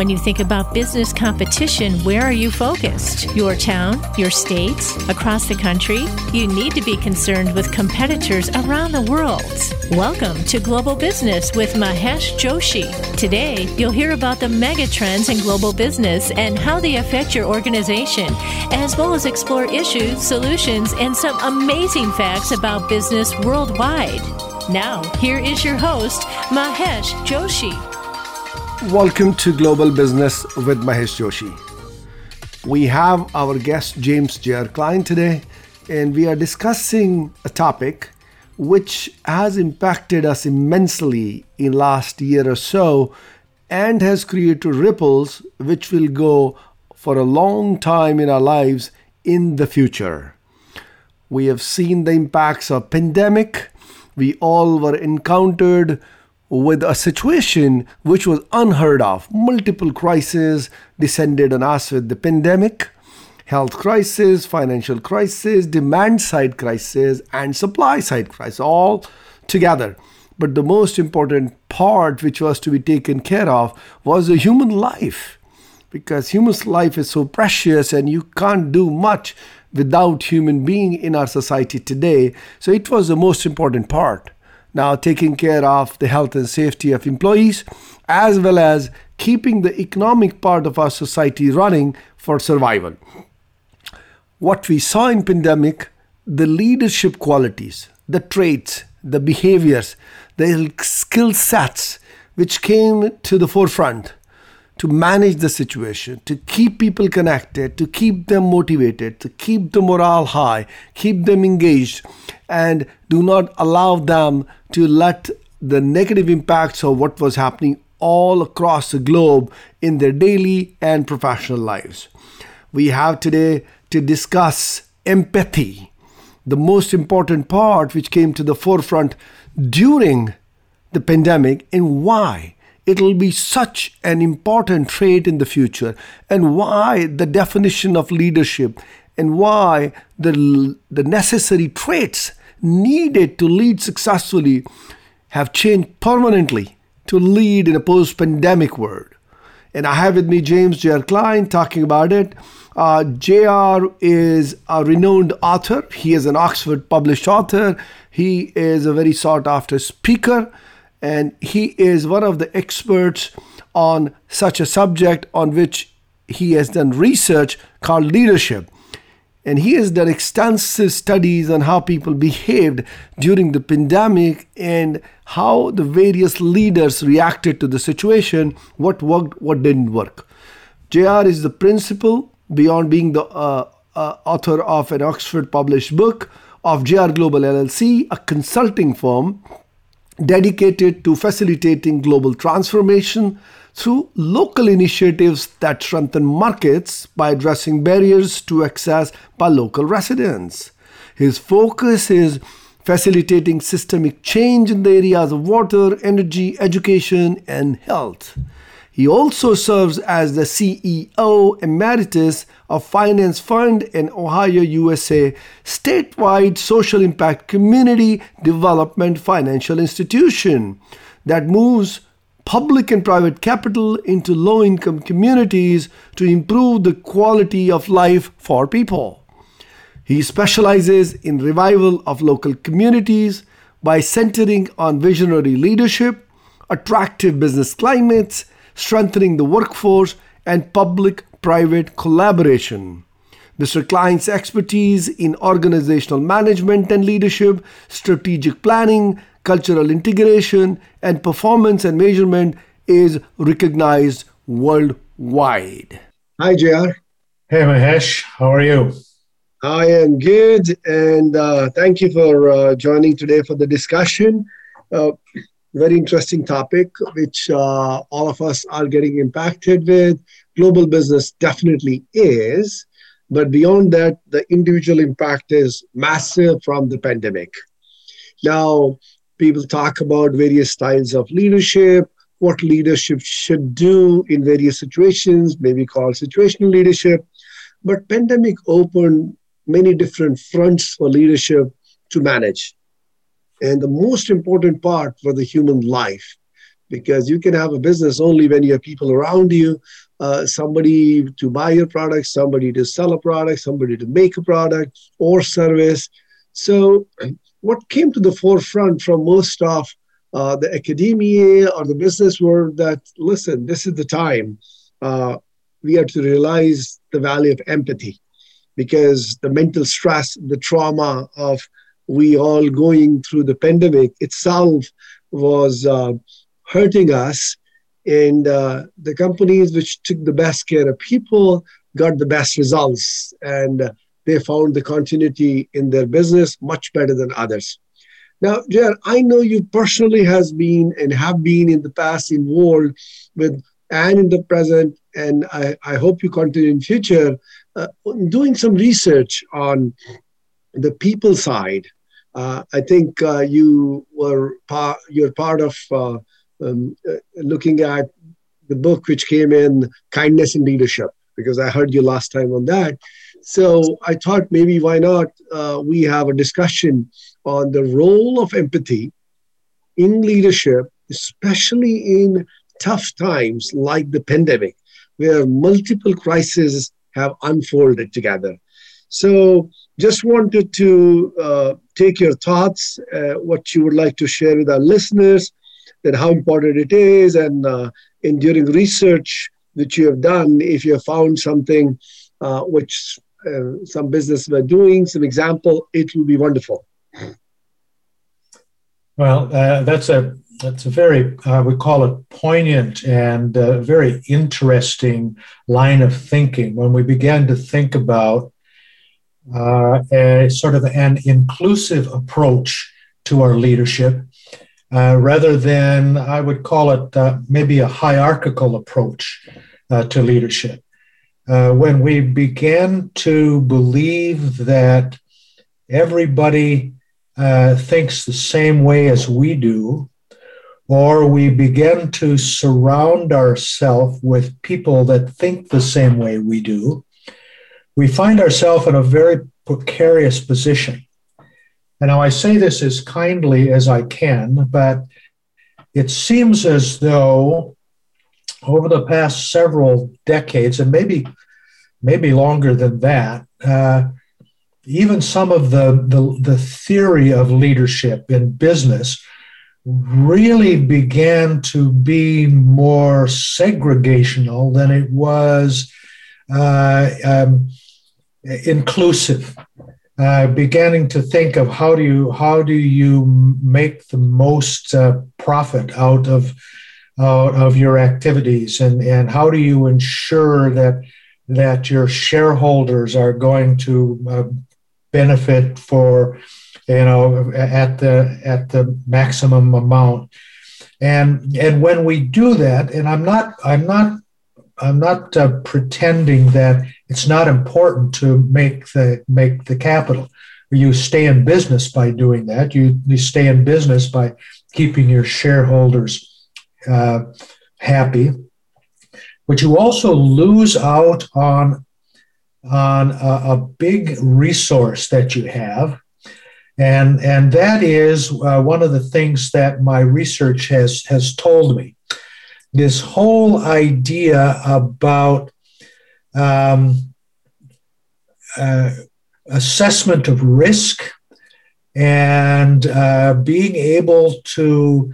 When you think about business competition, where are you focused? Your town, your state, across the country? You need to be concerned with competitors around the world. Welcome to Global Business with Mahesh Joshi. Today, you'll hear about the mega trends in global business and how they affect your organization, as well as explore issues, solutions, and some amazing facts about business worldwide. Now, here is your host, Mahesh Joshi. Welcome to Global Business with Mahesh Joshi. We have our guest James J.R. Klein today, and we are discussing a topic which has impacted us immensely in last year or so and has created ripples which will go for a long time in our lives in the future. We have seen the impacts of pandemic. We all were encountered with a situation which was unheard of. Multiple crises descended on us with the pandemic, health crisis, financial crisis, demand side crisis, and supply side crisis, all together. But the most important part, which was to be taken care of, was the human life. Because human life is so precious and you can't do much without human being in our society today. So it was the most important part now taking care of the health and safety of employees as well as keeping the economic part of our society running for survival. What we saw in pandemic the leadership qualities the traits the behaviors the skill sets which came to the forefront to manage the situation, to keep people connected, to keep them motivated, to keep the morale high, keep them engaged, and do not allow them to let the negative impacts of what was happening all across the globe in their daily and professional lives. We have today to discuss empathy, the most important part which came to the forefront during the pandemic, and why it will be such an important trait in the future and why the definition of leadership and why the, the necessary traits needed to lead successfully have changed permanently to lead in a post pandemic world. And I have with me James J.R. Klein talking about it. Uh, JR is a renowned author. He is an Oxford published author. He is a very sought after speaker and he is one of the experts on such a subject on which he has done research called leadership. And he has done extensive studies on how people behaved during the pandemic and how the various leaders reacted to the situation, what worked, what didn't work. JR is the principal, beyond being the uh, uh, author of an Oxford published book, of JR Global LLC, a consulting firm dedicated to facilitating global transformation through local initiatives that strengthen markets by addressing barriers to access by local residents. His focus is facilitating systemic change in the areas of water, energy, education, and health. He also serves as the CEO Emeritus of Finance Fund in Ohio, USA, statewide social impact community development financial institution that moves public and private capital into low income communities to improve the quality of life for people. He specializes in revival of local communities by centering on visionary leadership, attractive business climates, strengthening the workforce, and public private collaboration. Mr. Klein's expertise in organizational management and leadership, strategic planning, cultural integration, and performance and measurement is recognized worldwide. Hi, JR. Hey, Mahesh. How are you? I am good, and uh, thank you for uh, joining today for the discussion. Uh, very interesting topic, which uh, all of us are getting impacted with. Global business definitely is, but beyond that, the individual impact is massive from the pandemic. Now, people talk about various styles of leadership, what leadership should do in various situations, maybe called situational leadership. But pandemic opened many different fronts for leadership to manage and the most important part for the human life because you can have a business only when you have people around you uh, somebody to buy your product, somebody to sell a product, somebody to make a product or service. So, what came to the forefront from most of uh, the academia or the business world that listen, this is the time uh, we have to realize the value of empathy because the mental stress, the trauma of we all going through the pandemic itself was uh, hurting us. And uh, the companies which took the best care of people got the best results. And they found the continuity in their business much better than others. Now, JR, I know you personally has been and have been in the past involved with and in the present, and I, I hope you continue in future uh, doing some research on the people side. Uh, I think uh, you were part, you're part of uh, um, looking at the book which came in, Kindness and Leadership, because I heard you last time on that. So I thought maybe why not we have a discussion on the role of empathy in leadership, especially in tough times like the pandemic, where multiple crises have unfolded together. So, just wanted to uh, take your thoughts, uh, what you would like to share with our listeners, that how important it is, and uh, in during research that you have done, if you have found something uh, which uh, some business were doing, some example, it will be wonderful. Well, uh, that's a that's a very uh, we call it poignant and uh, very interesting line of thinking when we began to think about uh, a sort of an inclusive approach to our leadership uh, rather than I would call it uh, maybe a hierarchical approach uh, to leadership. when we began to believe that everybody thinks the same way as we do, or we begin to surround ourselves with people that think the same way we do, we find ourselves in a very precarious position. And now I say this as kindly as I can, but it seems as though over the past several decades, and maybe maybe longer than that, uh, even some of the, the, the theory of leadership in business really began to be more segregational than it was uh, um, inclusive. Uh, beginning to think of how do you how do you make the most uh, profit out of out of your activities and and how do you ensure that that your shareholders are going to uh, benefit for you know, at the at the maximum amount. And and when we do that, and I'm not I'm not I'm not uh, pretending that it's not important to make the make the capital. You stay in business by doing that. You you stay in business by keeping your shareholders uh, happy, but you also lose out on on a, a big resource that you have, and and that is uh, one of the things that my research has has told me this whole idea about um, uh, assessment of risk and uh, being able to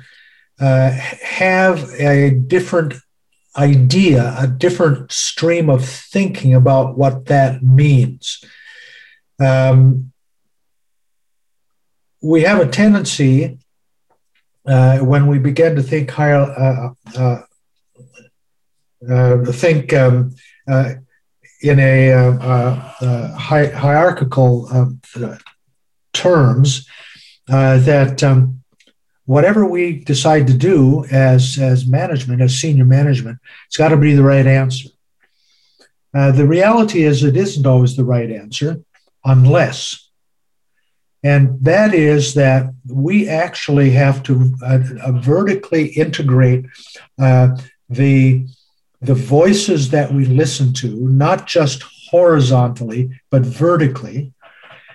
uh, have a different idea, a different stream of thinking about what that means. Um, we have a tendency uh, when we begin to think higher, uh, uh, uh think um, uh, in a uh, hi- hierarchical um, terms, that um, whatever we decide to do as as management, as senior management, it's got to be the right answer. the reality is, it isn't always the right answer, unless and that is that we actually have to uh, uh, vertically integrate uh, the, the voices that we listen to, not just horizontally, but vertically.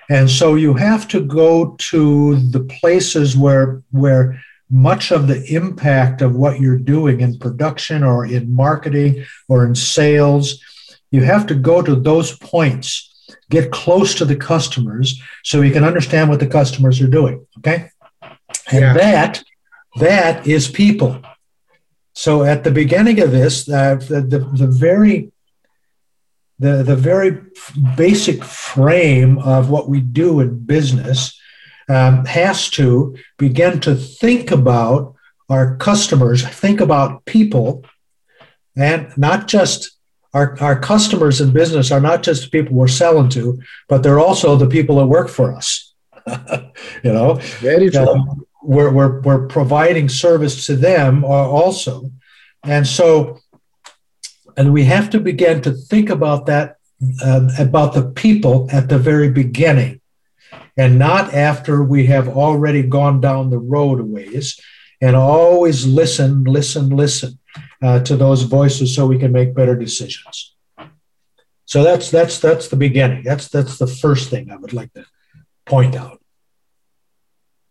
And so you have to go to the places where, where much of the impact of what you're doing in production or in marketing or in sales, you have to go to those points, get close to the customers so you can understand what the customers are doing. Okay. And yeah. that that is people. So at the beginning of this, uh, the, the, the very the, the very basic frame of what we do in business um, has to begin to think about our customers, think about people, and not just our, our customers in business are not just the people we're selling to, but they're also the people that work for us. you know, very true. Um, we're, we're, we're providing service to them also. And so, and we have to begin to think about that, uh, about the people at the very beginning and not after we have already gone down the road a ways. And always listen, listen, listen uh, to those voices so we can make better decisions. So that's that's that's the beginning. That's that's the first thing I would like to point out.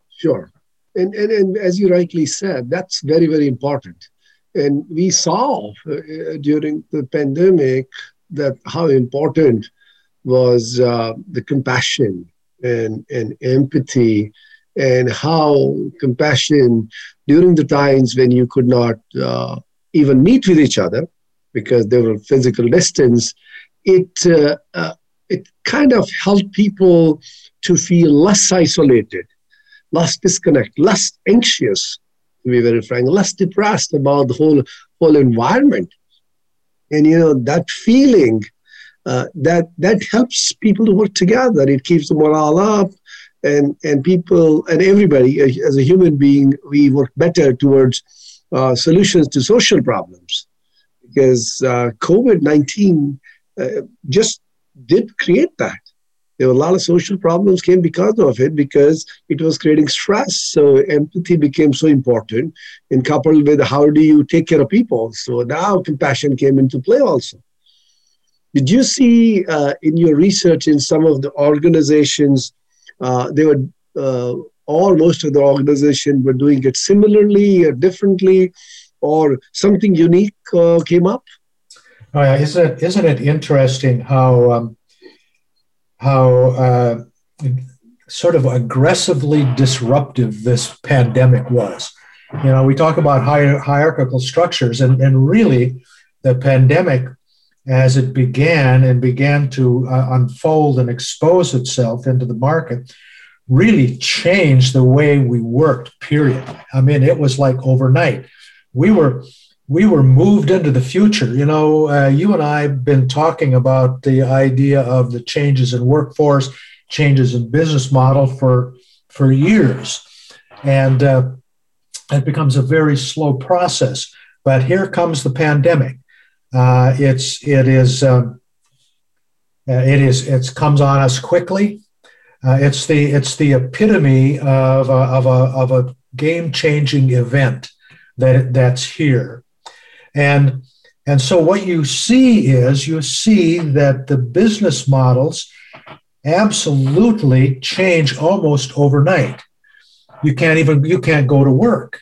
Sure. And, and, and as you rightly said, that's very, very important. And we saw uh, during the pandemic that how important was uh, the compassion and, and empathy and how compassion during the times when you could not uh, even meet with each other because there were physical distance it uh, uh, it kind of helped people to feel less isolated less disconnect less anxious to be very frank less depressed about the whole whole environment and you know that feeling uh, that that helps people to work together. It keeps the morale up, and and people and everybody as a human being, we work better towards uh, solutions to social problems, because uh, COVID nineteen uh, just did create that. There were a lot of social problems came because of it because it was creating stress. So empathy became so important, and coupled with how do you take care of people. So now compassion came into play also. Did you see uh, in your research in some of the organizations, uh, they were uh, all most of the organization were doing it similarly or differently, or something unique uh, came up? Oh yeah, isn't it, isn't it interesting how um, how uh, sort of aggressively disruptive this pandemic was? You know, we talk about hier- hierarchical structures, and, and really, the pandemic as it began and began to uh, unfold and expose itself into the market really changed the way we worked period. I mean it was like overnight. We were we were moved into the future you know. Uh, you and i have been talking about the idea of the changes in workforce changes in business model for for years. And uh, it becomes a very slow process. But here comes the pandemic. Uh, it's it is um, uh, it is it comes on us quickly. Uh, it's the it's the epitome of a, of a, of a game changing event that that's here, and and so what you see is you see that the business models absolutely change almost overnight. You can't even you can't go to work.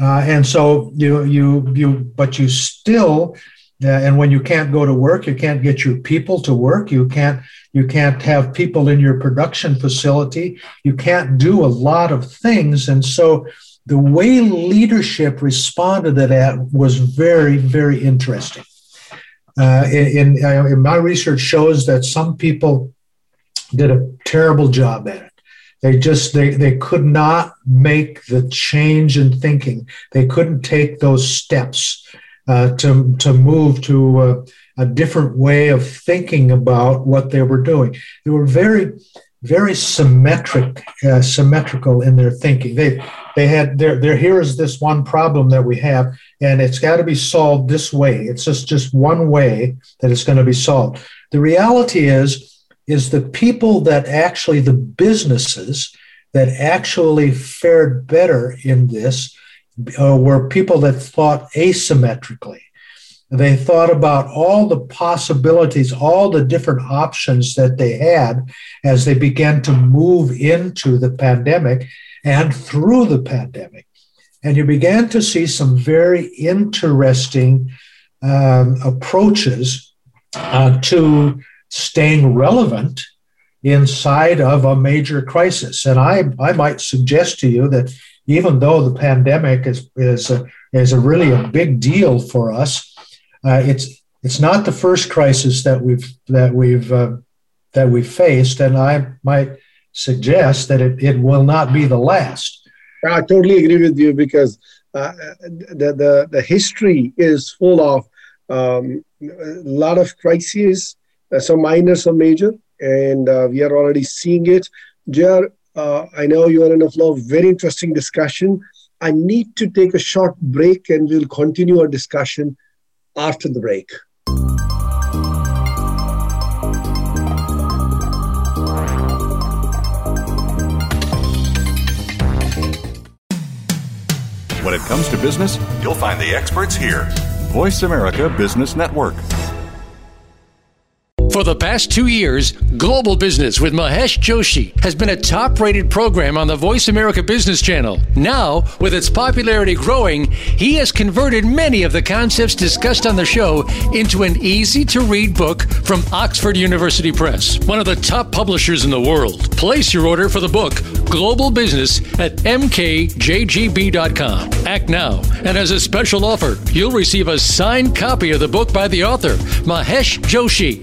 Uh, and so you you you but you still and when you can't go to work you can't get your people to work. You can't you can't have people in your production facility. You can't do a lot of things. And so the way leadership responded to that was very very interesting. Uh, in, uh, in my research shows that some people did a terrible job at it. They just they they could not make the change in thinking. They couldn't take those steps uh, to to move to a, a different way of thinking about what they were doing. They were very very symmetric uh, symmetrical in their thinking. They they had there there here is this one problem that we have and it's got to be solved this way. It's just just one way that it's going to be solved. The reality is is the people that actually, the businesses that actually fared better in this uh, were people that thought asymmetrically. They thought about all the possibilities, all the different options that they had as they began to move into the pandemic. and through the pandemic. And you began to see some very interesting um, approaches uh, to staying relevant inside of a major crisis. And I, I might suggest to you that even though the pandemic is, is, a, is a really a big deal for us, uh, it's, it's not the first crisis that we've, that we've, uh, that we've faced. And I might suggest that it, it will not be the last. I totally agree with you because uh, the, the, the history is full of um, a lot of crises, uh, some minor, some major, and uh, we are already seeing it. Jer, uh, I know you are in a flow of very interesting discussion. I need to take a short break and we'll continue our discussion after the break. When it comes to business, you'll find the experts here. Voice America Business Network. For the past two years, Global Business with Mahesh Joshi has been a top rated program on the Voice America Business Channel. Now, with its popularity growing, he has converted many of the concepts discussed on the show into an easy to read book from Oxford University Press, one of the top publishers in the world. Place your order for the book, Global Business, at mkjgb.com. Act now, and as a special offer, you'll receive a signed copy of the book by the author, Mahesh Joshi.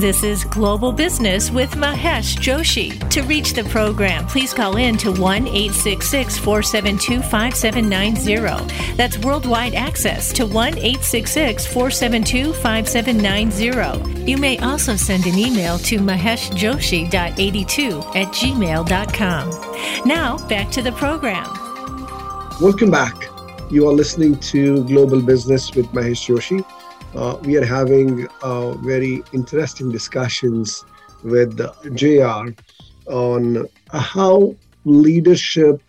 This is Global Business with Mahesh Joshi. To reach the program, please call in to 1 866 472 5790. That's worldwide access to 1 866 472 5790. You may also send an email to maheshjoshi.82 at gmail.com. Now, back to the program. Welcome back. You are listening to Global Business with Mahesh Joshi. Uh, we are having uh, very interesting discussions with JR on how leadership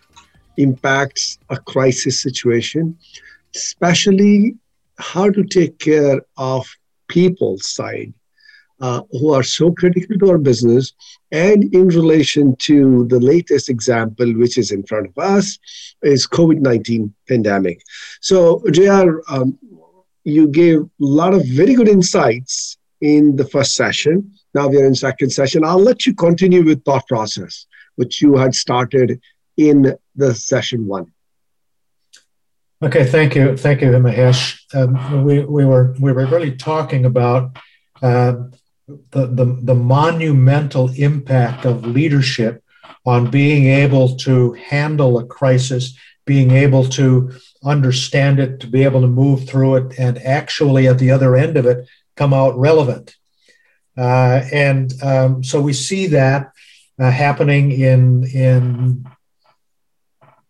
impacts a crisis situation, especially how to take care of people side uh, who are so critical to our business. And in relation to the latest example which is in front of us is covid-19 pandemic. So jr um, you gave a lot of very good insights in the first session. Now we are in second session. I'll let you continue with thought process, which you had started in the session one. Okay, thank you, thank you, Mahesh. Um, we, we were we were really talking about uh, the, the the monumental impact of leadership on being able to handle a crisis, being able to understand it, to be able to move through it, and actually at the other end of it come out relevant. Uh, and um, so we see that uh, happening in in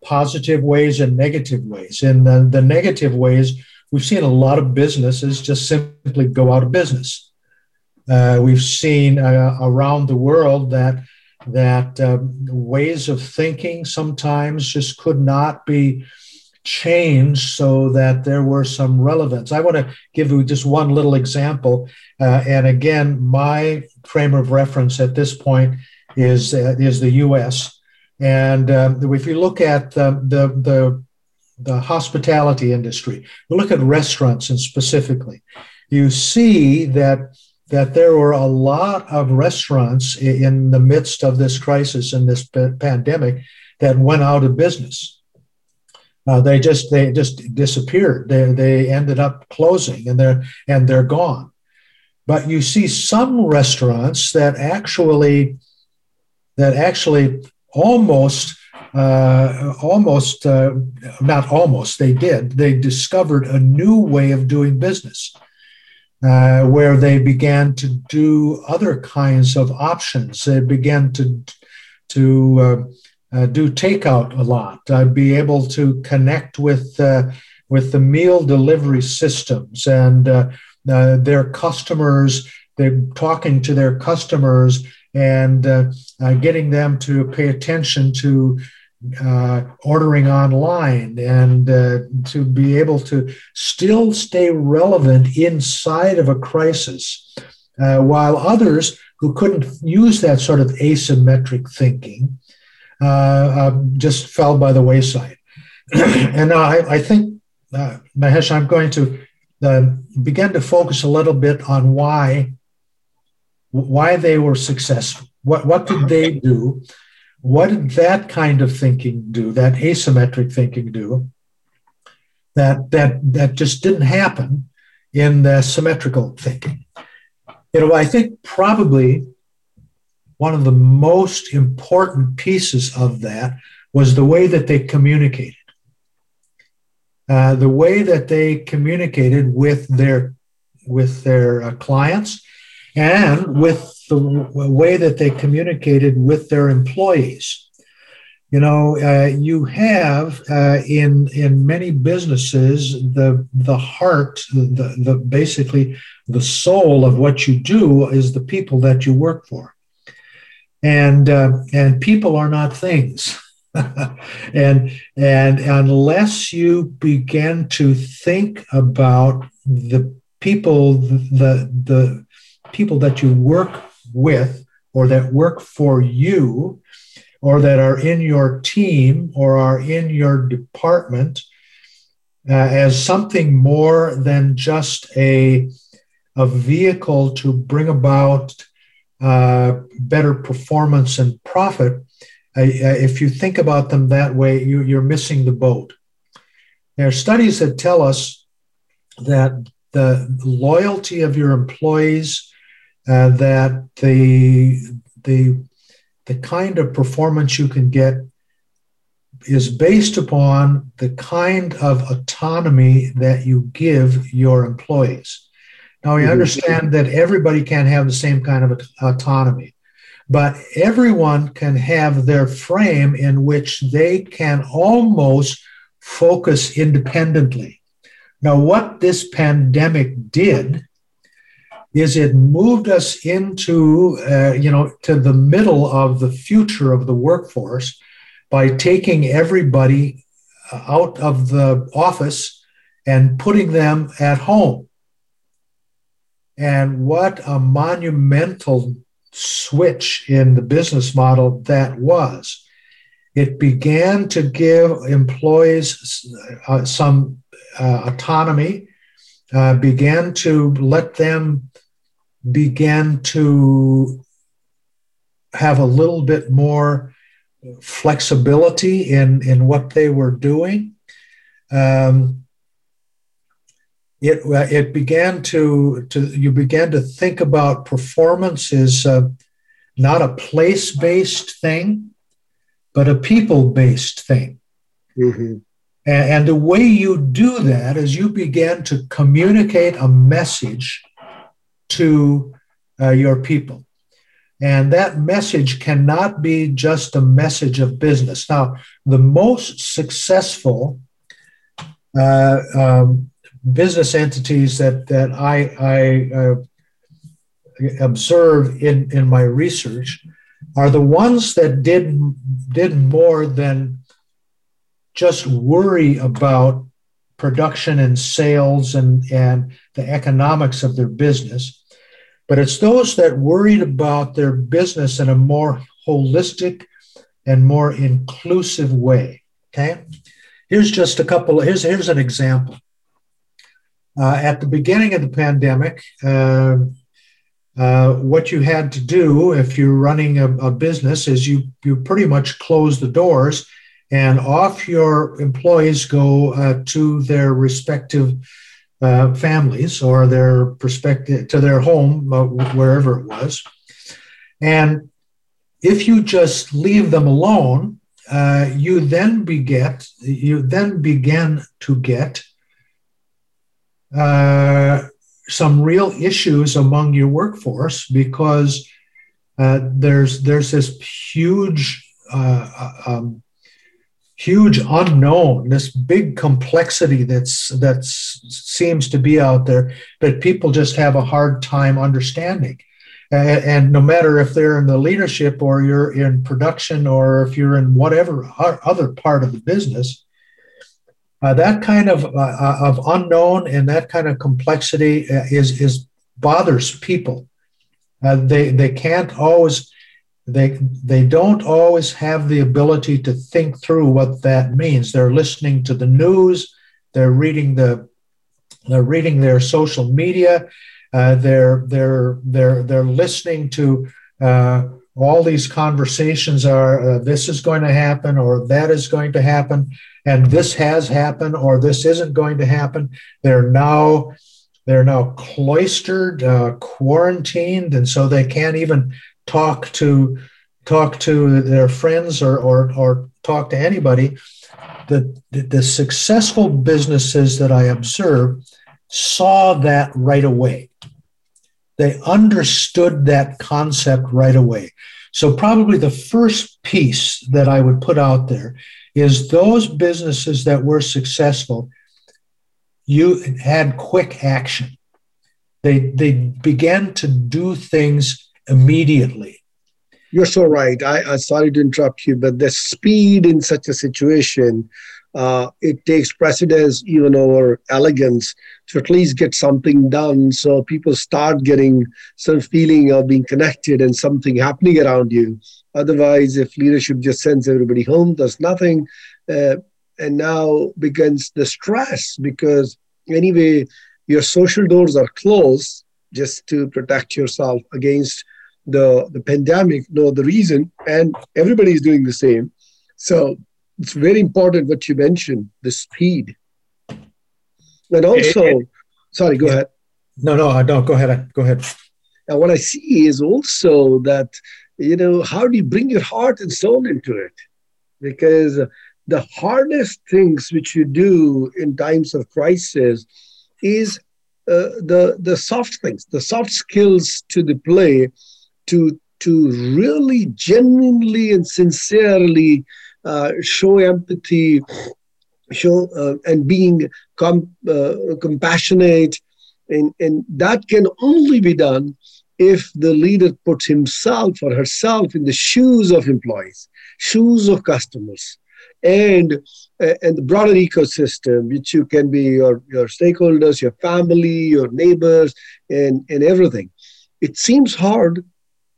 positive ways and negative ways. In the, the negative ways, we've seen a lot of businesses just simply go out of business. Uh, we've seen uh, around the world that that um, ways of thinking sometimes just could not be changed so that there were some relevance. I want to give you just one little example. Uh, and again, my frame of reference at this point is, uh, is the US. And um, if you look at um, the, the, the hospitality industry, look at restaurants and specifically, you see that that there were a lot of restaurants in the midst of this crisis and this pandemic that went out of business. Uh, they just they just disappeared. They they ended up closing and they're and they're gone. But you see some restaurants that actually that actually almost uh, almost uh, not almost they did they discovered a new way of doing business uh, where they began to do other kinds of options they began to to uh, uh, do takeout a lot, uh, be able to connect with uh, with the meal delivery systems and their customers. They're talking to their customers and getting them to pay attention to ordering online and to be able to still stay relevant inside of a crisis, while others who couldn't use that sort of asymmetric thinking uh, um, just fell by the wayside. and I, I think, uh, Mahesh, I'm going to uh, begin to focus a little bit on why why they were successful. What what did they do? What did that kind of thinking do? That asymmetric thinking do? That that that just didn't happen in the symmetrical thinking. You know, I think probably one of the most important pieces of that was the way that they communicated. Uh, the way that they communicated with their with their uh, clients and with the way that they communicated with their employees. You know, uh, you have uh, in in many businesses the the heart, the, the basically the soul of what you do is the people that you work for and uh, and people are not things and and unless you begin to think about the people the the people that you work with or that work for you or that are in your team or are in your department uh, as something more than just a a vehicle to bring about uh, better performance and profit, uh, if you think about them that way, you, you're missing the boat. There are studies that tell us that the loyalty of your employees, uh, that the the the kind of performance you can get is based upon the kind of autonomy that you give your employees. Now, we mm-hmm. understand that everybody can't have the same kind of autonomy, but everyone can have their frame in which they can almost focus independently. Now, what this pandemic did is it moved us into, uh, you know, to the middle of the future of the workforce by taking everybody out of the office and putting them at home. And what a monumental switch in the business model that was. It began to give employees uh, some uh, autonomy, uh, began to let them begin to have a little bit more flexibility in, in what they were doing. Um, it uh, it began to to you began to think about performance as uh, not a place based thing, but a people based thing. Mm-hmm. And, and the way you do that is you began to communicate a message to uh, your people. And that message cannot be just a message of business. Now, the most successful uh, um, business entities that that I, I uh, observe in in my research are the ones that did did more than just worry about production and sales and and the economics of their business. But it's those that worried about their business in a more holistic and more inclusive way okay? Here's just a couple here's here's an example. Uh, at the beginning of the pandemic, uh, uh, what you had to do if you're running a, a, business is you you pretty much close the doors and off your employees go uh, to their respective uh, families or their perspective to their home uh, wherever it was. And if you just leave them alone you then beget you then begin to get uh, some real issues among your workforce because uh, there's there's this huge uh, um, huge unknown, this big complexity that's that seems to be out there that people just have a hard time understanding. And, and, no matter if they're in the leadership or you're in production or if you're in whatever other part of the business, uh, that kind of uh, of unknown and that kind of complexity uh, is is bothers people. Uh, they they can't always they they don't always have the ability to think through what that means. They're listening to the news. They're reading the they're reading their social media. Uh, they're they're they're they're listening to uh, all these conversations are uh, this is going to happen or that is going to happen and this has happened or this isn't going to happen. They're now they're now cloistered uh, quarantined and so they can't even talk to talk to their friends or or, or talk to anybody the, the, the successful businesses that i observe saw that right away. They understood that concept right away. So probably the first piece that i would put out there is those businesses that were successful you had quick action. They they began to do things immediately. You're so right. I, I sorry to interrupt you, but the speed in such a situation, uh, it takes precedence even over elegance to at least get something done. So people start getting some feeling of being connected and something happening around you. Otherwise, if leadership just sends everybody home, does nothing, uh, and now begins the stress because anyway, your social doors are closed just to protect yourself against the, the pandemic, no the reason, and everybody is doing the same. So it's very important what you mentioned, the speed. And also, it, it, sorry, go yeah. ahead. No, no, no, go ahead. Go ahead. And what I see is also that, you know, how do you bring your heart and soul into it? Because the hardest things which you do in times of crisis is uh, the the soft things, the soft skills to the play to to really genuinely and sincerely uh, show empathy show uh, and being com- uh, compassionate. And, and that can only be done if the leader puts himself or herself in the shoes of employees shoes of customers and uh, and the broader ecosystem which you can be your your stakeholders your family your neighbors and and everything. It seems hard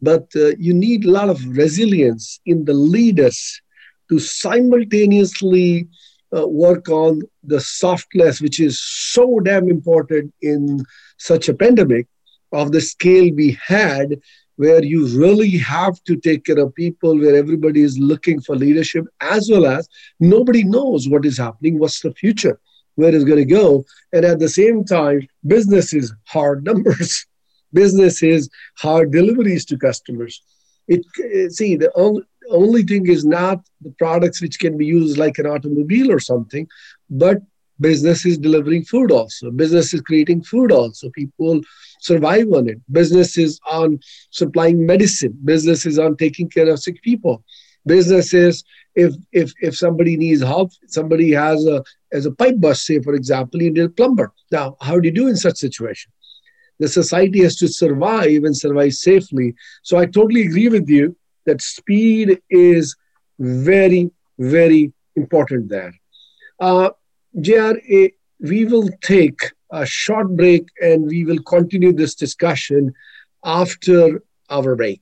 but uh, you need a lot of resilience in the leaders to simultaneously uh, work on the softness, which is so damn important in such a pandemic of the scale we had, where you really have to take care of people, where everybody is looking for leadership, as well as nobody knows what is happening, what's the future, where it's going to go. And at the same time, business is hard numbers business is hard deliveries to customers. It eh, see the only, only thing is not the products which can be used like an automobile or something, but business is delivering food also. Business is creating food also. People survive on it. Business is on supplying medicine. Business is on taking care of sick people. Business is if if if somebody needs help, somebody has a as a pipe bust, say for example, you need a plumber. Now, how do you do in such situation? The society has to survive and survive safely. So I totally agree with you that speed is very, very important there. Uh, JR, we will take a short break and we will continue this discussion after our break.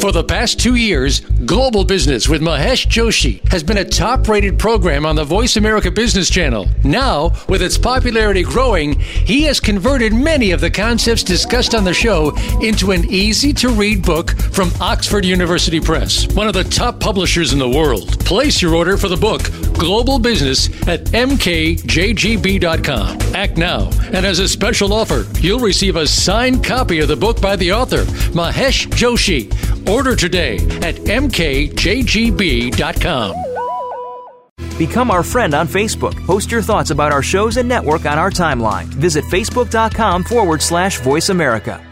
For the past two years, Global Business with Mahesh Joshi has been a top rated program on the Voice America Business Channel. Now, with its popularity growing, he has converted many of the concepts discussed on the show into an easy to read book from Oxford University Press, one of the top publishers in the world. Place your order for the book, Global Business, at mkjgb.com. Act now, and as a special offer, you'll receive a signed copy of the book by the author, Mahesh Joshi Order today at mkjgb.com. Become our friend on Facebook. Post your thoughts about our shows and network on our timeline. Visit facebook.com forward slash voice America.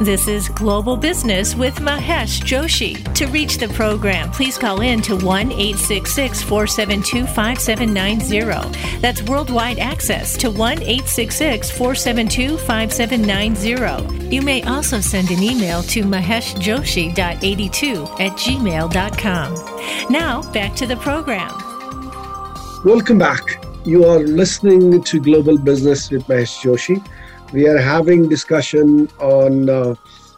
This is Global Business with Mahesh Joshi. To reach the program, please call in to 1 866 472 5790. That's worldwide access to 1 866 472 5790. You may also send an email to maheshjoshi.82 at gmail.com. Now, back to the program. Welcome back. You are listening to Global Business with Mahesh Joshi we are having discussion on uh,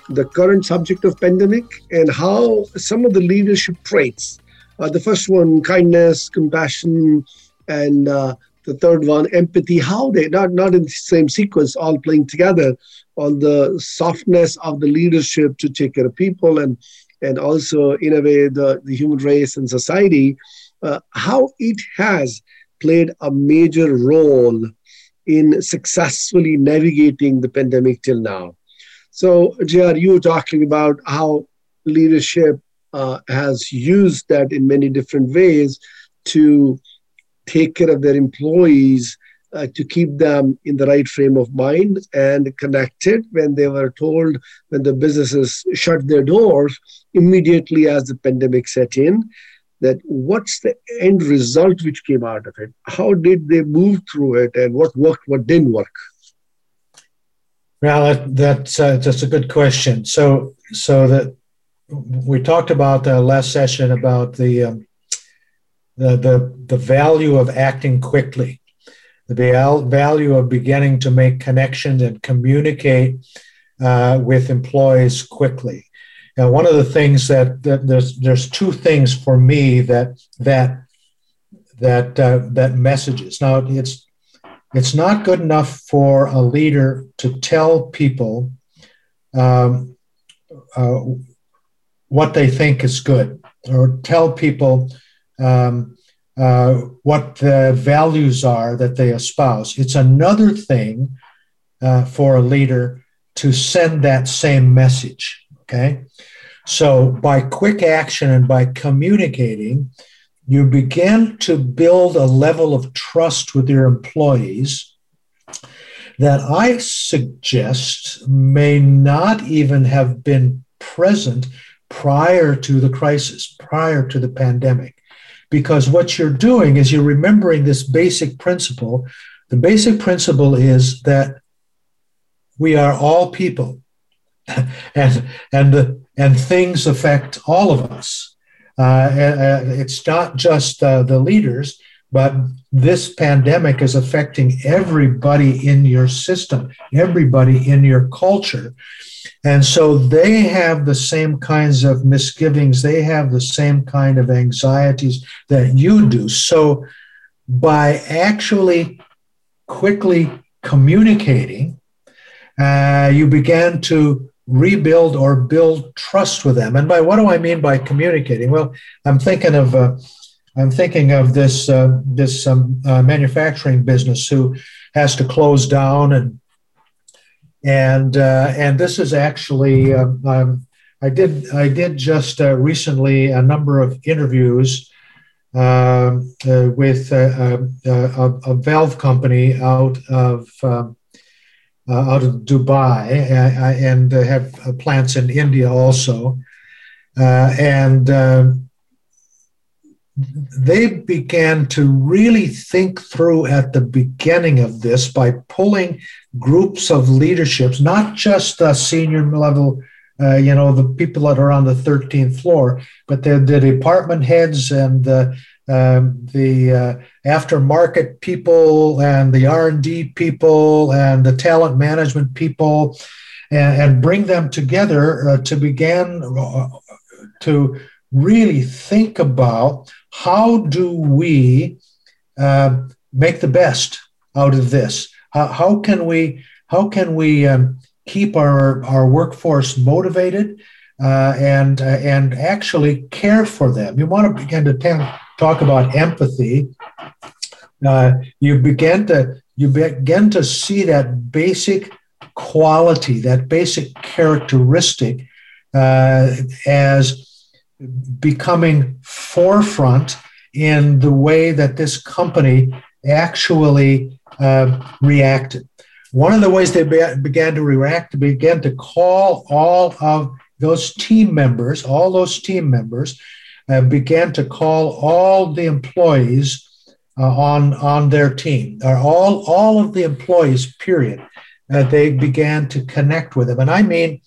the current subject of pandemic and how some of the leadership traits uh, the first one kindness compassion and uh, the third one empathy how they not not in the same sequence all playing together on the softness of the leadership to take care of people and and also in a way the, the human race and society. Uh, how it has played a major role in successfully navigating the pandemic till now. So, JR, you were talking about how leadership uh, has used that in many different ways to take care of their employees, uh, to keep them in the right frame of mind and connected when they were told when the businesses shut their doors immediately as the pandemic set in that what's the end result which came out of it? How did they move through it, and what worked, what didn't work? Well, that's uh, that's a good question. So, so that we talked about last session about the, um, the the the value of acting quickly, the value of beginning to make connections and communicate uh, with employees quickly. Now, one of the things that, that there's there's two things for me that that that uh, that messages. Now, it's it's not good enough for a leader to tell people um, uh, what they think is good, or tell people um, uh, what the values are that they espouse. It's another thing uh, for a leader to send that same message. Okay. So by quick action and by communicating, you begin to build a level of trust with your employees that I suggest may not even have been present prior to the crisis, prior to the pandemic. Because what you're doing is you're remembering this basic principle. The basic principle is that we are all people and and and things affect all of us. Uh, it's not just uh, the leaders, but this pandemic is affecting everybody in your system, everybody in your culture. And so they have the same kinds of misgivings, they have the same kind of anxieties that you do. So by actually quickly communicating, uh, you began to rebuild or build trust with them. And by what do I mean by communicating? Well, I'm thinking of uh, I'm thinking of this uh, this um, uh, manufacturing business who has to close down and and uh, and this is actually um, um, I did I did just uh, recently a number of interviews. Um, uh, with a, a, valve company out of um, uh, out of Dubai uh, and uh, have plants in India also. and um, they began to really think through at the beginning of this by pulling groups of leaderships, not just the senior level, uh, you know, the people that are on the 13th floor, but the, the department heads and the um, the uh, aftermarket people and the r&d people and the talent management people and, and bring them together uh, to begin uh, to really think about how do we uh, make the best out of this? How, how can we how can we um, keep our, our workforce motivated uh, and uh, and actually care for them? You want to begin to talk about empathy, uh, you begin to you begin to see that basic quality, that basic characteristic uh, as becoming forefront in the way that this company actually uh, reacted. One of the ways they be- began to react, began to call all of those team members, all those team members, uh, began to call all the employees uh, on on their team, or all all of the employees. Period. Uh, they began to connect with them, and I mean,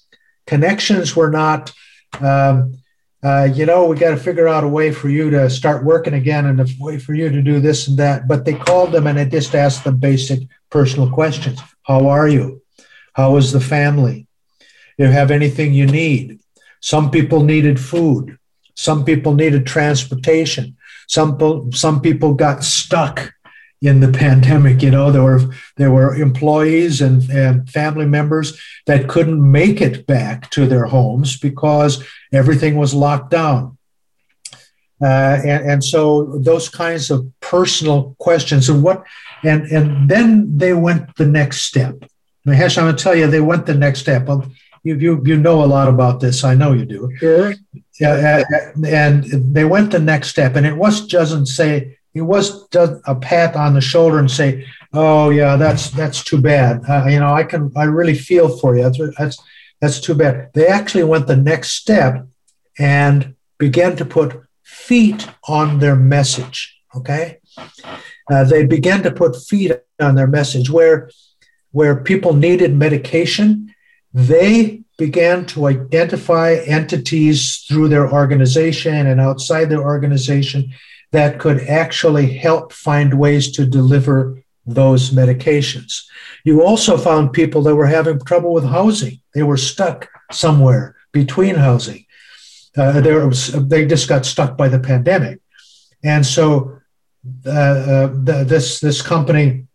connections were not. Um, uh, you know, we got to figure out a way for you to start working again and a way for you to do this and that. But they called them and they just asked them basic personal questions. How are you? How is the family? Do you have anything you need? Some people needed food. Some people needed transportation. Some, some people got stuck in the pandemic. You know, there were there were employees and, and family members that couldn't make it back to their homes because everything was locked down. Uh, and, and so those kinds of personal questions and what and and then they went the next step. Mahesh, I'm going to tell you, they went the next step. You, you, you know a lot about this. I know you do. Sure. Yeah, and they went the next step, and it was doesn't say it was a pat on the shoulder and say, "Oh yeah, that's that's too bad." Uh, you know, I can I really feel for you. That's that's that's too bad. They actually went the next step and began to put feet on their message. Okay, uh, they began to put feet on their message where where people needed medication. They began to identify entities through their organization and outside their organization that could actually help find ways to deliver those medications. You also found people that were having trouble with housing. They were stuck somewhere between housing. Uh, was, they just got stuck by the pandemic. And so uh, uh, the, this, this company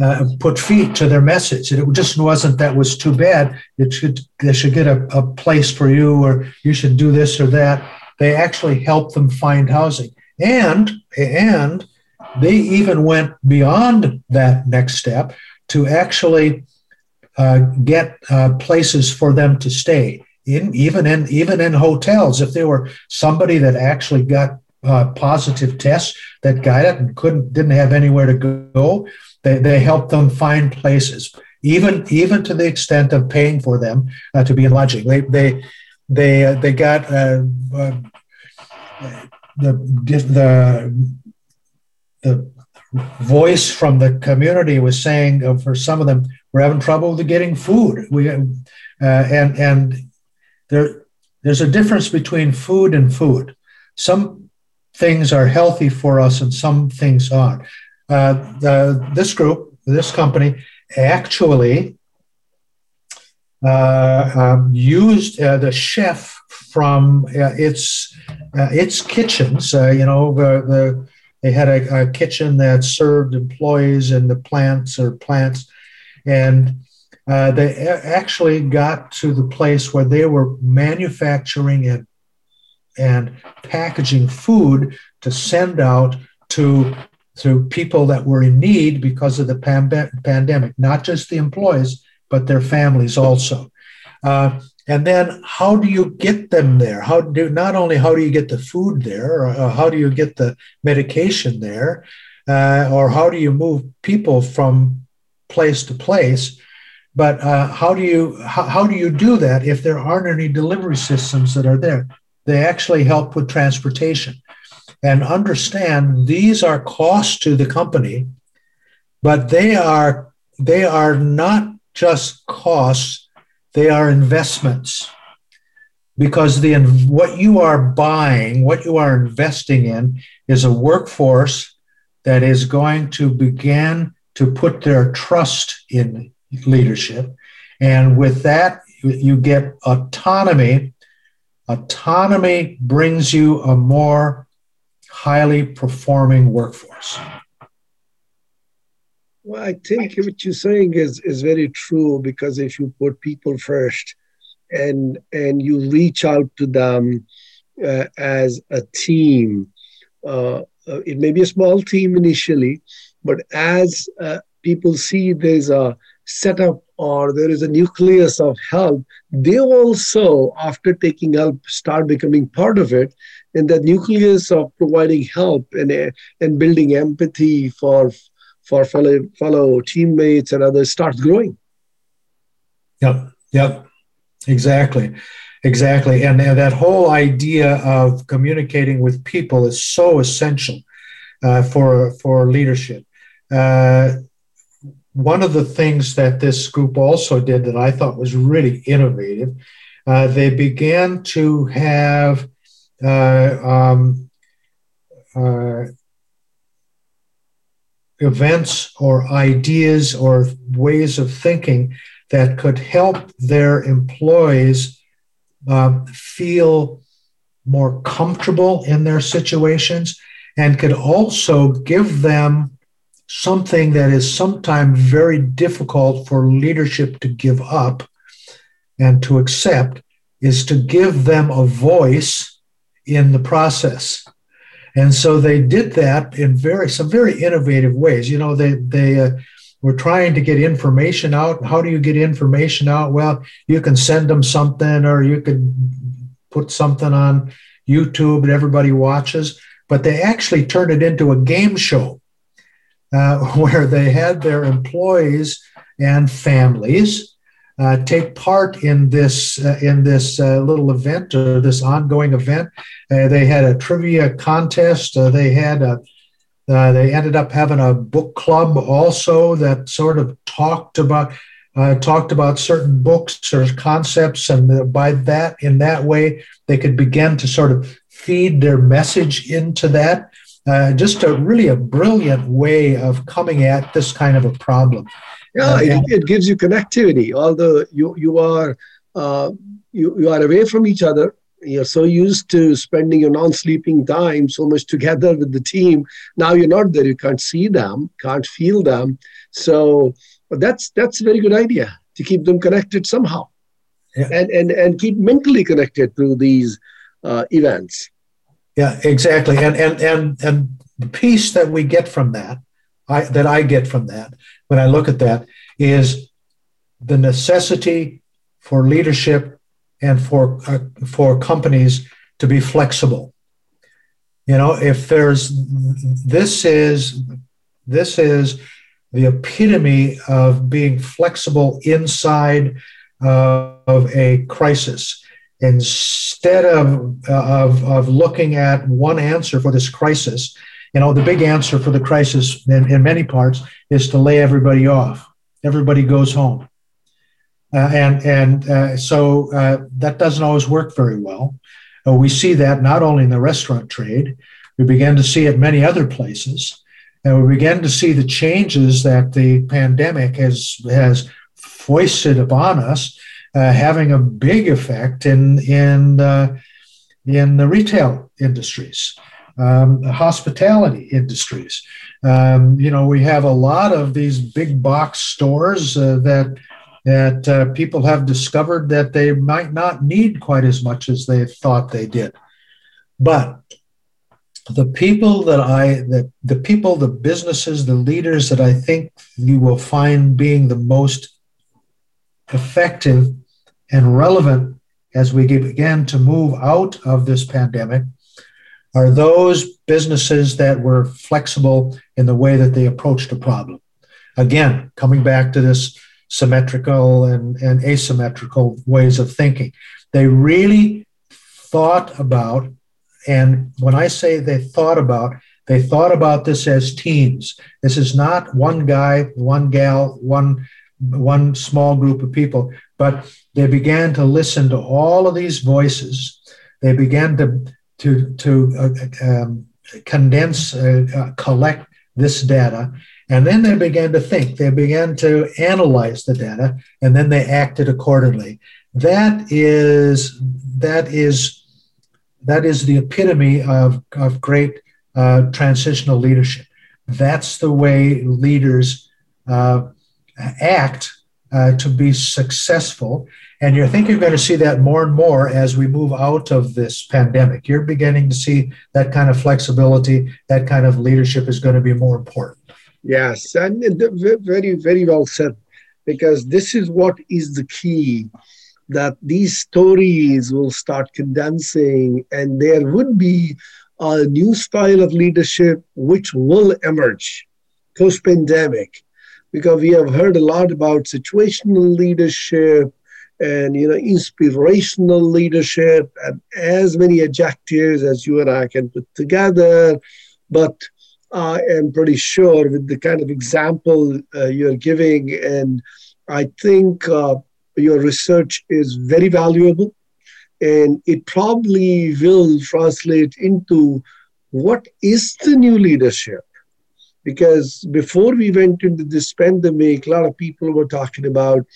uh, put feet to their message. And it just wasn't that was too bad. It should, they should get a, a place for you or you should do this or that. They actually helped them find housing. And, and they even went beyond that next step to actually uh, get uh, places for them to stay in, even in even in hotels. If there were somebody that actually got uh, positive tests that got it and couldn't didn't have anywhere to go, they, they helped them find places, even even to the extent of paying for them uh, to be in lodging. They they they uh, they got uh, the the the voice from the community was saying uh, for some of them we're having trouble with getting food. We uh, and and there there's a difference between food and food. Some things are healthy for us and some things aren't uh, the, this group this company actually uh, um, used uh, the chef from uh, its uh, its kitchens. You know, the, the, they had a, a, kitchen that served employees in the plants or plants, and they actually got to the place where they were manufacturing and and packaging food to send out to to people that were in need because of the pandemic, not just the employees, but their families also. Uh, and then how do you get them there? How do not only how do you get the food there or uh, how do you get the medication there uh, or how do you move people from place to place but uh, how do you how, how do you do that if there aren't any delivery systems that are there? They actually help with transportation and understand these are costs to the company but they are they are not just costs they are investments because the what you are buying, what you are investing in, is a workforce that is going to begin to put their trust in leadership, and with that, you get autonomy. Autonomy brings you a more highly performing workforce. Well, I think what you're saying is is very true because if you put people first, and and you reach out to them uh, as a team, uh, uh, it may be a small team initially, but as a, people see there's a setup or there is a nucleus of help, they also, after taking help, start becoming part of it. And that nucleus of providing help and, and building empathy for, for fellow, fellow teammates and others starts growing. Yep, yep, exactly. Exactly. And, and that whole idea of communicating with people is so essential uh, for, for leadership. Uh, one of the things that this group also did that I thought was really innovative, uh, they began to have um, uh, events or ideas or ways of thinking that could help their employees um, feel more comfortable in their situations and could also give them something that is sometimes very difficult for leadership to give up and to accept is to give them a voice in the process. And so they did that in very some very innovative ways. You know, they they uh, were trying to get information out. How do you get information out? Well, you can send them something, or you could put something on YouTube that everybody watches. But they actually turned it into a game show uh, where they had their employees and families uh, take part in this uh, in this uh, little event or this ongoing event. Uh, they had a trivia contest. Uh, they had a they ended up having a book club also that sort of talked about talked about certain books or concepts, and by that in that way they could begin to sort of feed their message into that uh, just a really a brilliant way of coming at this kind of a problem. Yeah, uh, it, it, gives you connectivity. Although you you are uh, you, you are away from each other, you're so used to spending your non-sleeping time so much together with the team. Now you're not there. You can't see them, can't feel them. So that's that's a very good idea to keep them connected somehow, yeah. and and and keep mentally connected through these uh, events. Yeah, exactly. And and and and the piece that we get from that, I that I get from that when I look at that is the necessity for leadership and for uh, for companies to be flexible. You know, if there's this is this is the epitome of being flexible inside uh, of a crisis instead of, of, of looking at one answer for this crisis, you know, the big answer for the crisis in, in many parts is to lay everybody off. Everybody goes home. Uh, and and uh, so uh, that doesn't always work very well. Uh, we see that not only in the restaurant trade, we begin to see it many other places. And we begin to see the changes that the pandemic has, has foisted upon us uh, having a big effect in in uh, in the retail industries, um, hospitality industries. Um, you know, we have a lot of these big box stores uh, that that uh, people have discovered that they might not need quite as much as they thought they did, but the people that I the, the people, the businesses, the leaders that I think you will find being the most effective and relevant as we begin to move out of this pandemic are those businesses that were flexible in the way that they approached a problem. Again, coming back to this symmetrical and, and asymmetrical ways of thinking, they really thought about, and when I say they thought about, they thought about this as teams. This is not one guy, one gal, one one small group of people, but they began to listen to all of these voices. They began to to to uh, um, condense, uh, uh, collect this data, and then they began to think. They began to analyze the data, and then they acted accordingly. That is that is that is the epitome of of great uh, transitional leadership. That's the way leaders uh, act uh, to be successful. And you think you're going to see that more and more as we move out of this pandemic. You're beginning to see that kind of flexibility, that kind of leadership is going to be more important. Yes, and very, very well said, because this is what is the key that these stories will start condensing, and there would be a new style of leadership which will emerge post pandemic. Because we have heard a lot about situational leadership and you know inspirational leadership and as many adjectives as you and I can put together, but I am pretty sure with the kind of example uh, you're giving, and I think uh, your research is very valuable, and it probably will translate into what is the new leadership. Because before we went into this pandemic, a lot of people were talking about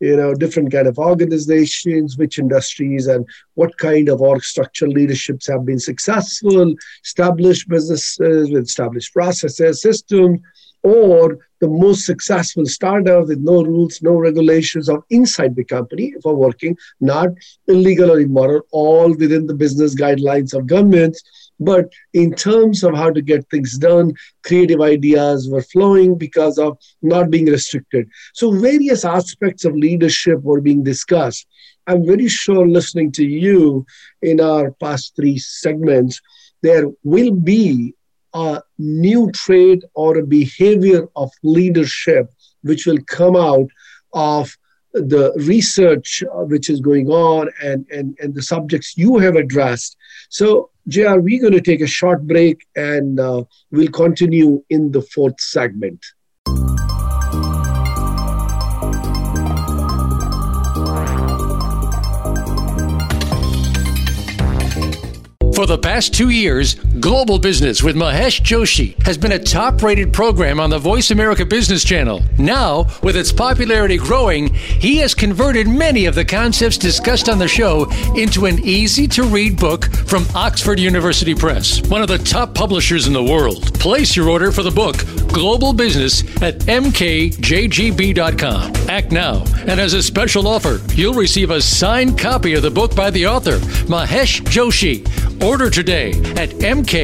you know different kind of organizations which industries and what kind of org structure leaderships have been successful established businesses with established processes systems or the most successful startup with no rules, no regulations of inside the company for working, not illegal or immoral, all within the business guidelines of governments but in terms of how to get things done, creative ideas were flowing because of not being restricted. So various aspects of leadership were being discussed. I'm very sure listening to you in our past three segments, there will be a new trait or a behavior of leadership which will come out of the research uh, which is going on and, and, and the subjects you have addressed. So, JR, we're going to take a short break and uh, we'll continue in the fourth segment. For the past two years, Global Business with Mahesh Joshi has been a top rated program on the Voice America Business Channel. Now, with its popularity growing, he has converted many of the concepts discussed on the show into an easy to read book from Oxford University Press, one of the top publishers in the world. Place your order for the book Global Business at mkjgb.com. Act now, and as a special offer, you'll receive a signed copy of the book by the author, Mahesh Joshi. Order today at mkjgb.com.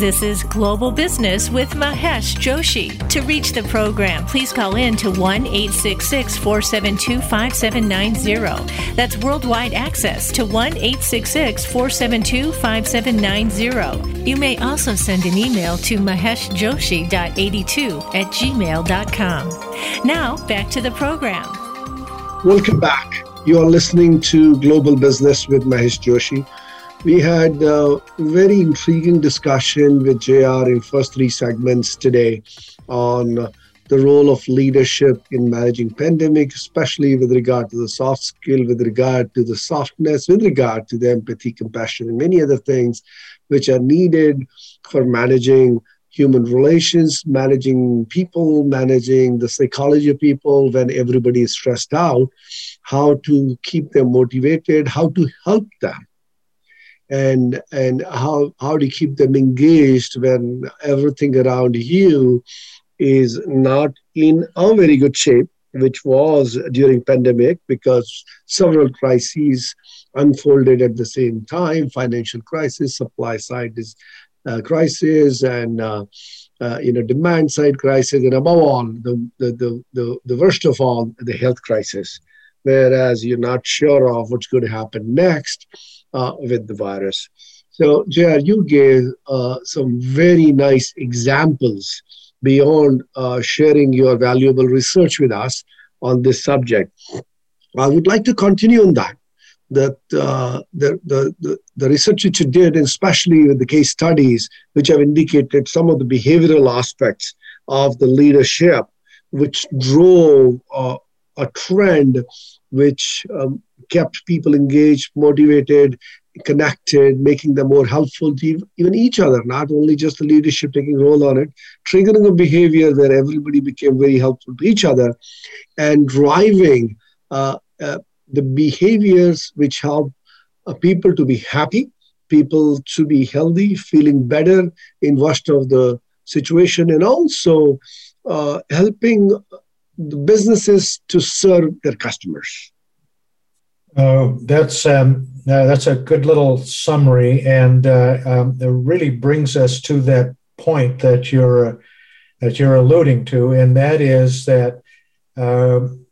This is Global Business with Mahesh Joshi. To reach the program, please call in to 1 866 472 5790. That's worldwide access to 1 866 472 5790. You may also send an email to maheshjoshi.82 at gmail.com. Now, back to the program. Welcome back. You are listening to Global Business with Mahesh Joshi we had a very intriguing discussion with JR in first three segments today on the role of leadership in managing pandemic, especially with regard to the soft skill, with regard to the softness, with regard to the empathy, compassion, and many other things which are needed for managing human relations, managing people, managing the psychology of people when everybody is stressed out, how to keep them motivated, how to help them and and how how to keep them engaged when everything around you is not in a very good shape which was during pandemic because several crises unfolded at the same time financial crisis supply side is uh, crisis and uh, uh, you know demand side crisis and above all the, the, the, the, the worst of all the health crisis whereas you're not sure of what's going to happen next uh, with the virus. So, JR, you gave uh, some very nice examples beyond uh, sharing your valuable research with us on this subject. I would like to continue on that. That uh, the, the, the, the research which you did, especially with the case studies, which have indicated some of the behavioral aspects of the leadership, which drove uh, a trend which um, kept people engaged, motivated, connected, making them more helpful to even each other, not only just the leadership taking role on it, triggering a behavior where everybody became very helpful to each other, and driving uh, uh, the behaviors which help uh, people to be happy, people to be healthy, feeling better in worst of the situation, and also uh, helping the businesses to serve their customers. Uh, that's um, uh, that's a good little summary, and uh, um, it really brings us to that point that you're uh, that you're alluding to, and that is that um,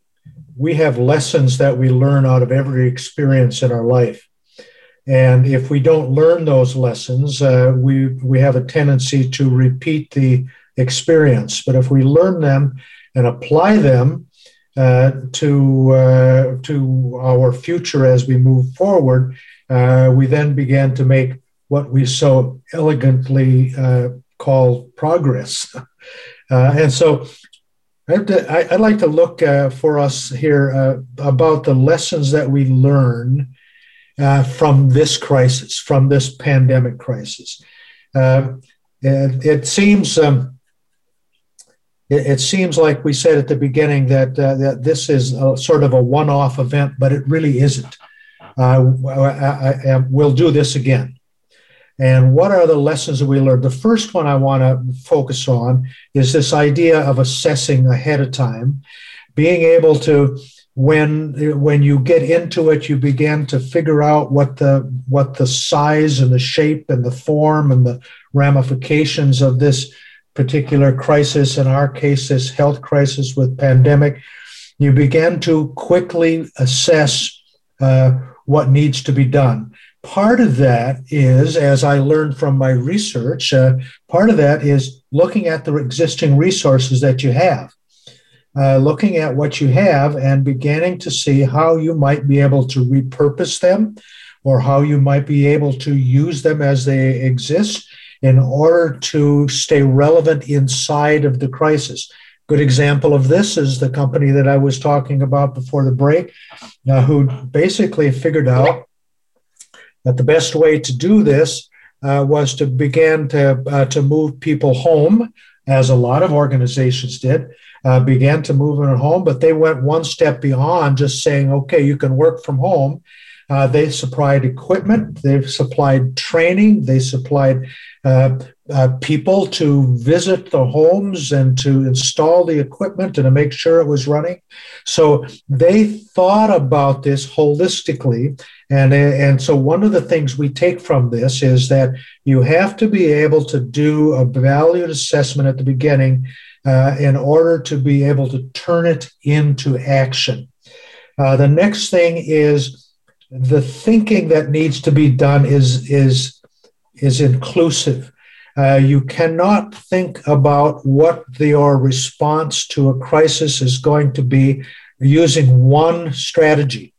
we have lessons that we learn out of every experience in our life. And if we don't learn those lessons, uh, we, we have a tendency to repeat the experience. But if we learn them and apply them uh, to, uh, to our future as we move forward, uh, we then begin to make what we so elegantly uh, call progress. Uh, and so I would like to look uh, for us here about the lessons that we learn from this crisis, from this pandemic crisis. It, it, seems um, it, it, seems like we said at the beginning that uh, that this is a, sort of a one-off event, but it really isn't. Uh, I, I, we'll do this again. And what are the lessons that we learned? The first one I want to focus on is this idea of assessing ahead of time, being able to when when you get into it you begin to figure out what the what the size and the shape and the form and the ramifications of this particular crisis in our case this health crisis with pandemic you begin to quickly assess uh, what needs to be done. Part of that is, as I learned from my research, uh, part of that is looking at the existing resources that you have, uh, looking at what you have and beginning to see how you might be able to repurpose them or how you might be able to use them as they exist in order to stay relevant inside of the crisis. Good example of this is the company that I was talking about before the break, uh, who basically figured out that the best way to do this uh, was to begin to, uh, to move people home, as a lot of organizations did, uh, began to move them home, but they went one step beyond just saying, okay, you can work from home. Uh, they supplied equipment, they've supplied training, they supplied people to visit the homes and to install the equipment and to make sure it was running. So they thought about this holistically. And, and so one of the things we take from this is that you have to be able to do a valued assessment at the beginning uh, in order to be able to turn it into action. Uh, the next thing is the thinking that needs to be done is, is, is inclusive. Uh, you cannot think about what your response to a crisis is going to be using one strategy.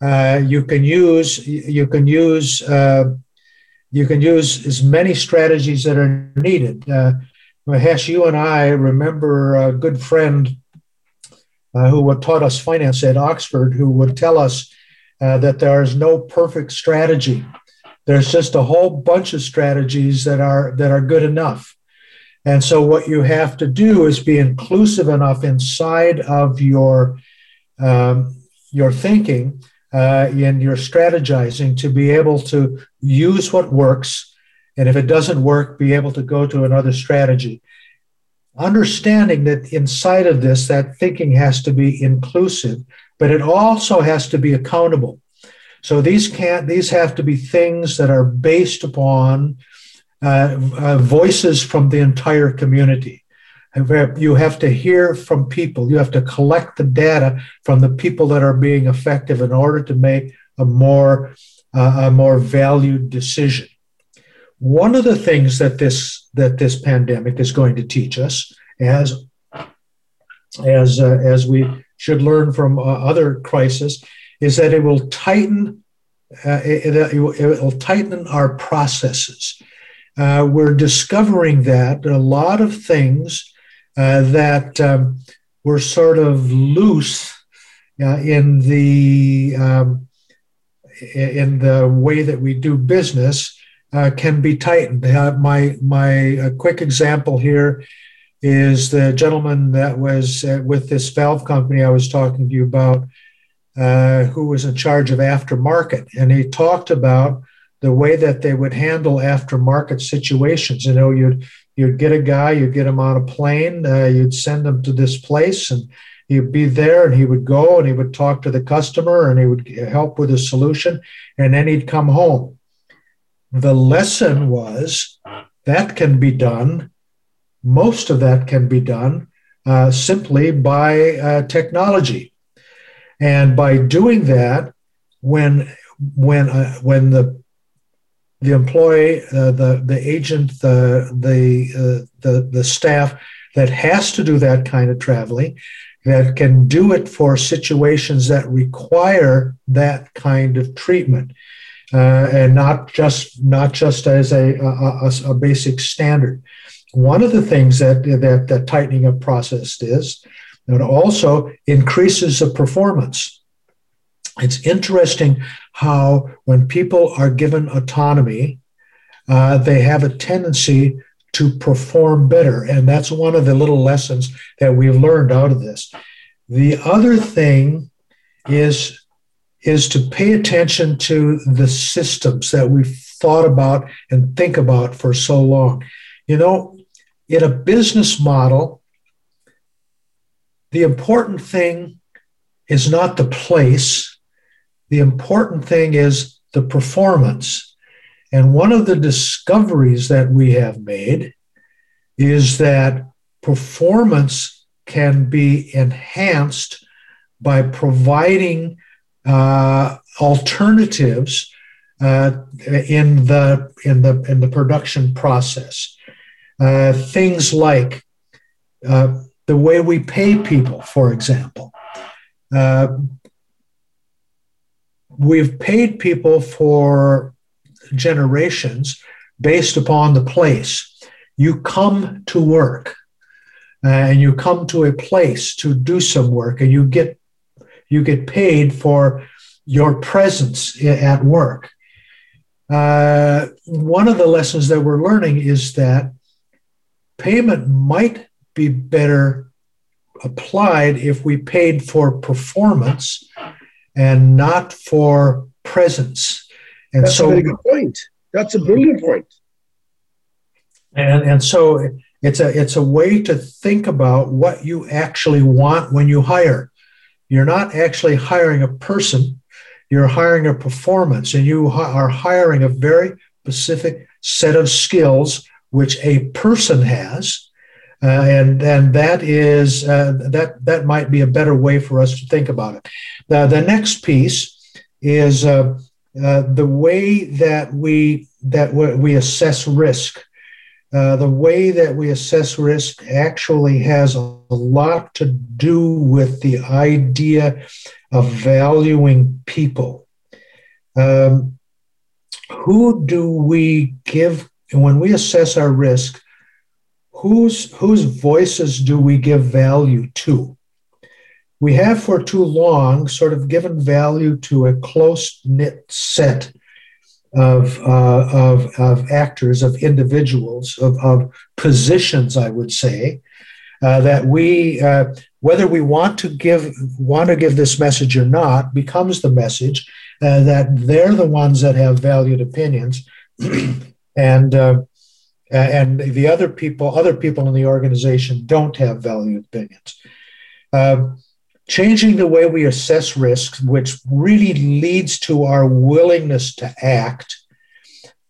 Uh, you can use you can use uh, you can use as many strategies that are needed. Uh, Mahesh, you and I remember a good friend uh, who taught us finance at Oxford, who would tell us uh, that there is no perfect strategy. There's just a whole bunch of strategies that are that are good enough. And so what you have to do is be inclusive enough inside of your um, your thinking uh, and your strategizing to be able to use what works, and if it doesn't work, be able to go to another strategy. Understanding that inside of this, that thinking has to be inclusive, but it also has to be accountable. So these can't; these have to be things that are based upon uh, uh, voices from the entire community. You have to hear from people. You have to collect the data from the people that are being effective in order to make a more uh, a more valued decision. One of the things that this that this pandemic is going to teach us, as as uh, as we should learn from uh, other crises, is that it will tighten uh, it, it, will tighten our processes. Uh, we're discovering that a lot of things uh, that um, were sort of loose uh, in the um, in the way that we do business uh, can be tightened. my my quick example here is the gentleman that was with this valve company I was talking to you about uh, who was in charge of aftermarket, and he talked about the way that they would handle aftermarket situations. You know, you'd you'd get a guy, you'd get him on a plane, uh, you'd send him to this place, and He'd be there and he would go and he would talk to the customer and he would help with a solution and then he'd come home. The lesson was that can be done, most of that can be done uh, simply by uh, technology. And by doing that, when when uh, when the the employee, uh, the the agent, the the uh, the the staff that has to do that kind of traveling, that can do it for situations that require that kind of treatment, uh, and not just not just as a, a, a basic standard. One of the things that that, that tightening of process is, it also increases the performance. It's interesting how when people are given autonomy, uh, they have a tendency to perform better. And that's one of the little lessons that we've learned out of this. The other thing is, is to pay attention to the systems that we've thought about and think about for so long. You know, in a business model, the important thing is not the place. The important thing is the performance. And one of the discoveries that we have made is that performance can be enhanced by providing uh, alternatives uh, in the in the in the production process. Uh, things like uh, the way we pay people, for example. Uh, we've paid people for generations based upon the place. You come to work uh, and you come to a place to do some work and you get you get paid for your presence at work. Uh, one of the lessons that we're learning is that payment might be better applied if we paid for performance and not for presence. And That's so, a very good point. That's a brilliant point. And, and so it's a, it's a way to think about what you actually want when you hire. You're not actually hiring a person, you're hiring a performance, and you are hiring a very specific set of skills which a person has. Uh, and and that is uh, that that might be a better way for us to think about it. Uh, the next piece is uh, uh, the way that we that we assess risk. Uh, the way that we assess risk actually has a lot to do with the idea of valuing people. Um, who do we give when we assess our risk? Whose whose voices do we give value to? We have for too long sort of given value to a close knit set of, uh, of, of actors, of individuals, of, of positions, I would say, uh, that we, uh, whether we want to give want to give this message or not, becomes the message uh, that they're the ones that have valued opinions, and uh, and the other people, other people in the organization don't have valued opinions. Uh, changing the way we assess risks, which really leads to our willingness to act,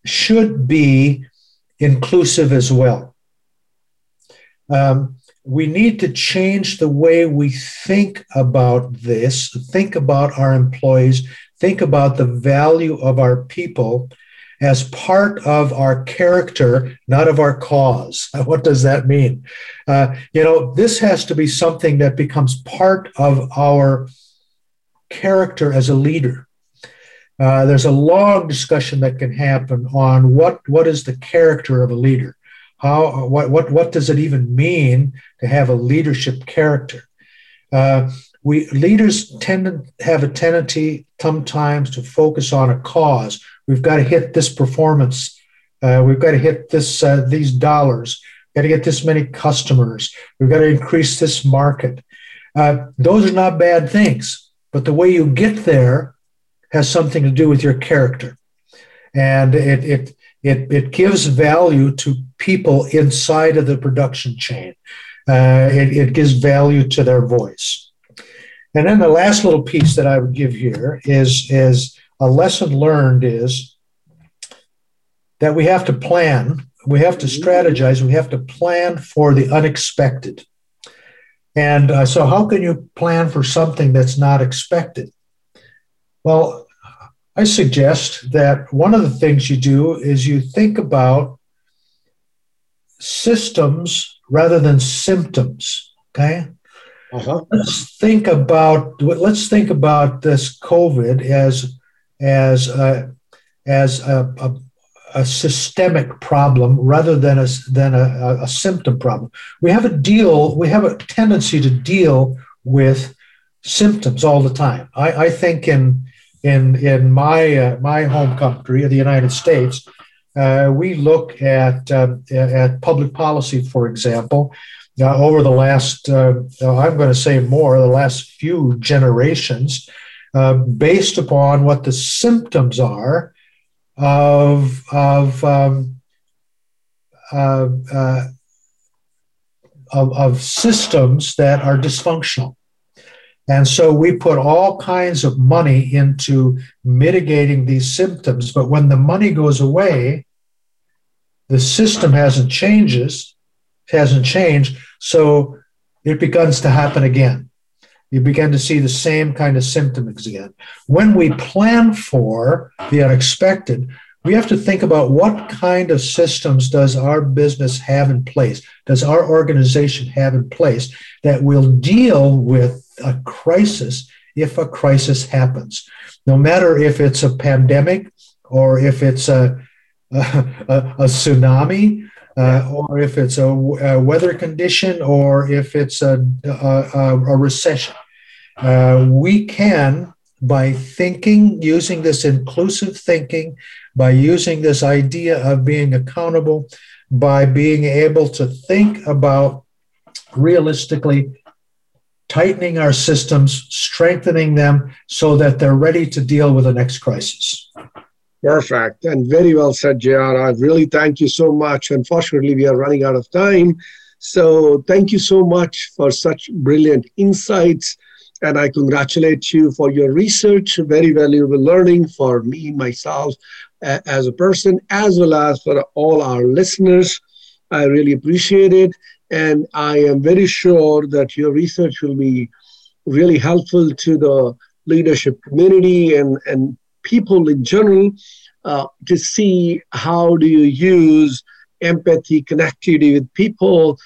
should be inclusive as well. Um, we need to change the way we think about this, think about our employees, think about the value of our people as part of our character, not of our cause. What does that mean? Uh, you know, this has to be something that becomes part of our character as a leader. Uh, there's a long discussion that can happen on what, what is the character of a leader. How what what what does it even mean to have a leadership character? Uh, we leaders tend to have a tendency sometimes to focus on a cause We've got to hit this performance. Uh, we've got to hit this uh, these dollars. We've got to get this many customers. We've got to increase this market. Uh, those are not bad things, but the way you get there has something to do with your character, and it it it, it gives value to people inside of the production chain. Uh, it, it gives value to their voice. And then the last little piece that I would give here is, is a lesson learned is that we have to plan, we have to strategize, we have to plan for the unexpected. And uh, so, how can you plan for something that's not expected? Well, I suggest that one of the things you do is you think about systems rather than symptoms. Okay. Uh-huh. Let's think about let's think about this COVID as as a, as a, a, a systemic problem rather than a than a, a symptom problem. We have a deal. We have a tendency to deal with symptoms all the time. I, I think in in in my uh, my home country, the United States, uh, we look at uh, at public policy, for example, uh, over the last uh, I'm going to say more the last few generations, uh, based upon what the symptoms are of of um, of, of systems that are dysfunctional. And so we put all kinds of money into mitigating these symptoms. But when the money goes away, the system hasn't changes, hasn't changed. So it begins to happen again. You begin to see the same kind of symptoms again. When we plan for the unexpected, we have to think about what kind of systems does our business have in place, does our organization have in place that will deal with a crisis if a crisis happens. No matter if it's a pandemic or if it's a, a, a tsunami uh, or if it's a, a, weather condition or if it's a, a, a recession. Uh, we can, by thinking, using this inclusive thinking, by using this idea of being accountable, by being able to think about realistically tightening our systems, strengthening them so that they're ready to deal with the next crisis. Perfect. And very well said, JR. I really thank you so much. Unfortunately, we are running out of time. So thank you so much for such brilliant insights. And I congratulate you for your research, very valuable learning for me, myself, as a person, as well as for all our listeners. I really appreciate it. And I am very sure that your research will be really helpful to the leadership community and, and people in general uh, to see how do you use empathy, connectivity with people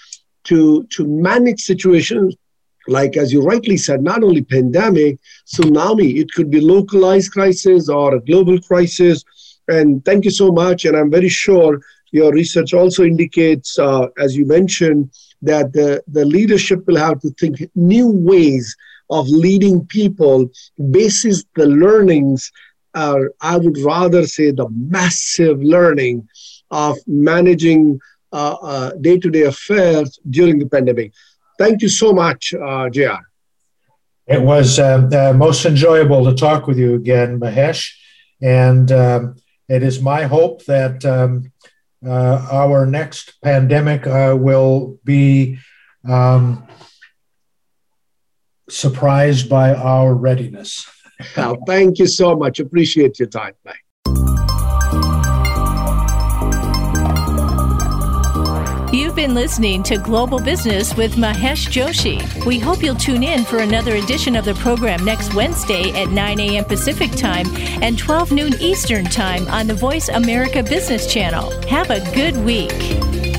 to, to manage situations like as you rightly said, not only pandemic, tsunami, it could be localized crisis or a global crisis. And thank you so much. And I'm very sure your research also indicates, uh, as you mentioned, that the, the leadership will have to think new ways of leading people basis the learnings or i would rather say the massive learning of managing uh, uh, day-to-day affairs during the pandemic. Thank you so much uh, jr it was uh, uh, most enjoyable to talk with you again mahesh. And um, it is my hope that um, uh, our next pandemic uh, will be um, surprised by our readiness. Well, thank you so much. Appreciate your time. Bye. You've been listening to Global Business with Mahesh Joshi. We hope you'll tune in for another edition of the program next Wednesday at 9 a.m. Pacific Time and 12 noon Eastern Time on the Voice America Business Channel. Have a good week.